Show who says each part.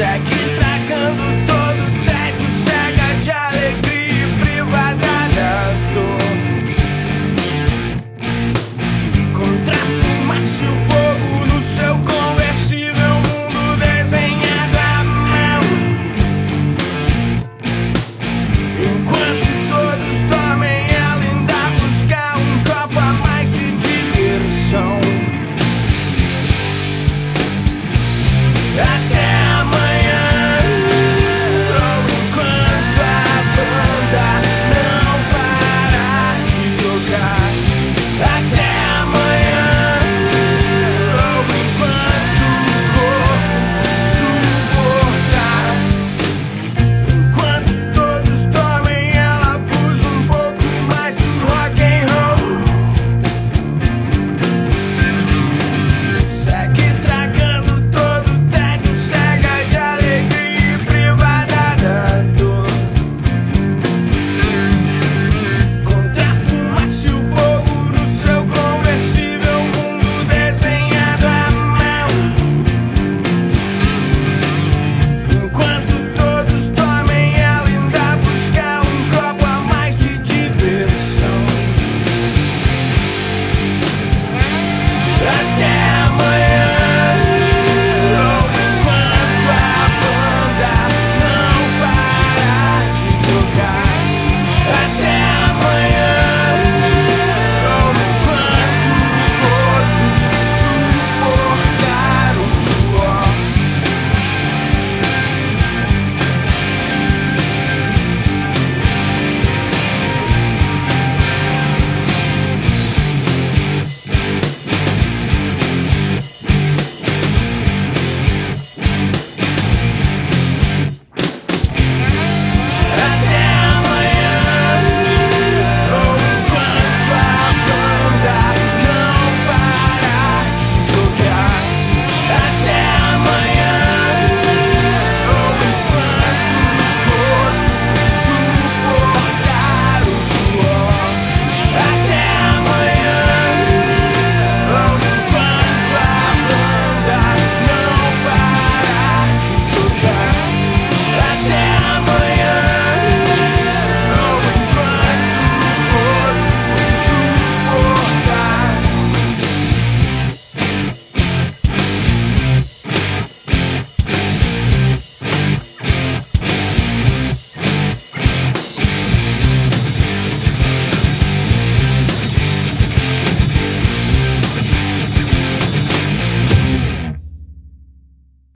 Speaker 1: I get back up.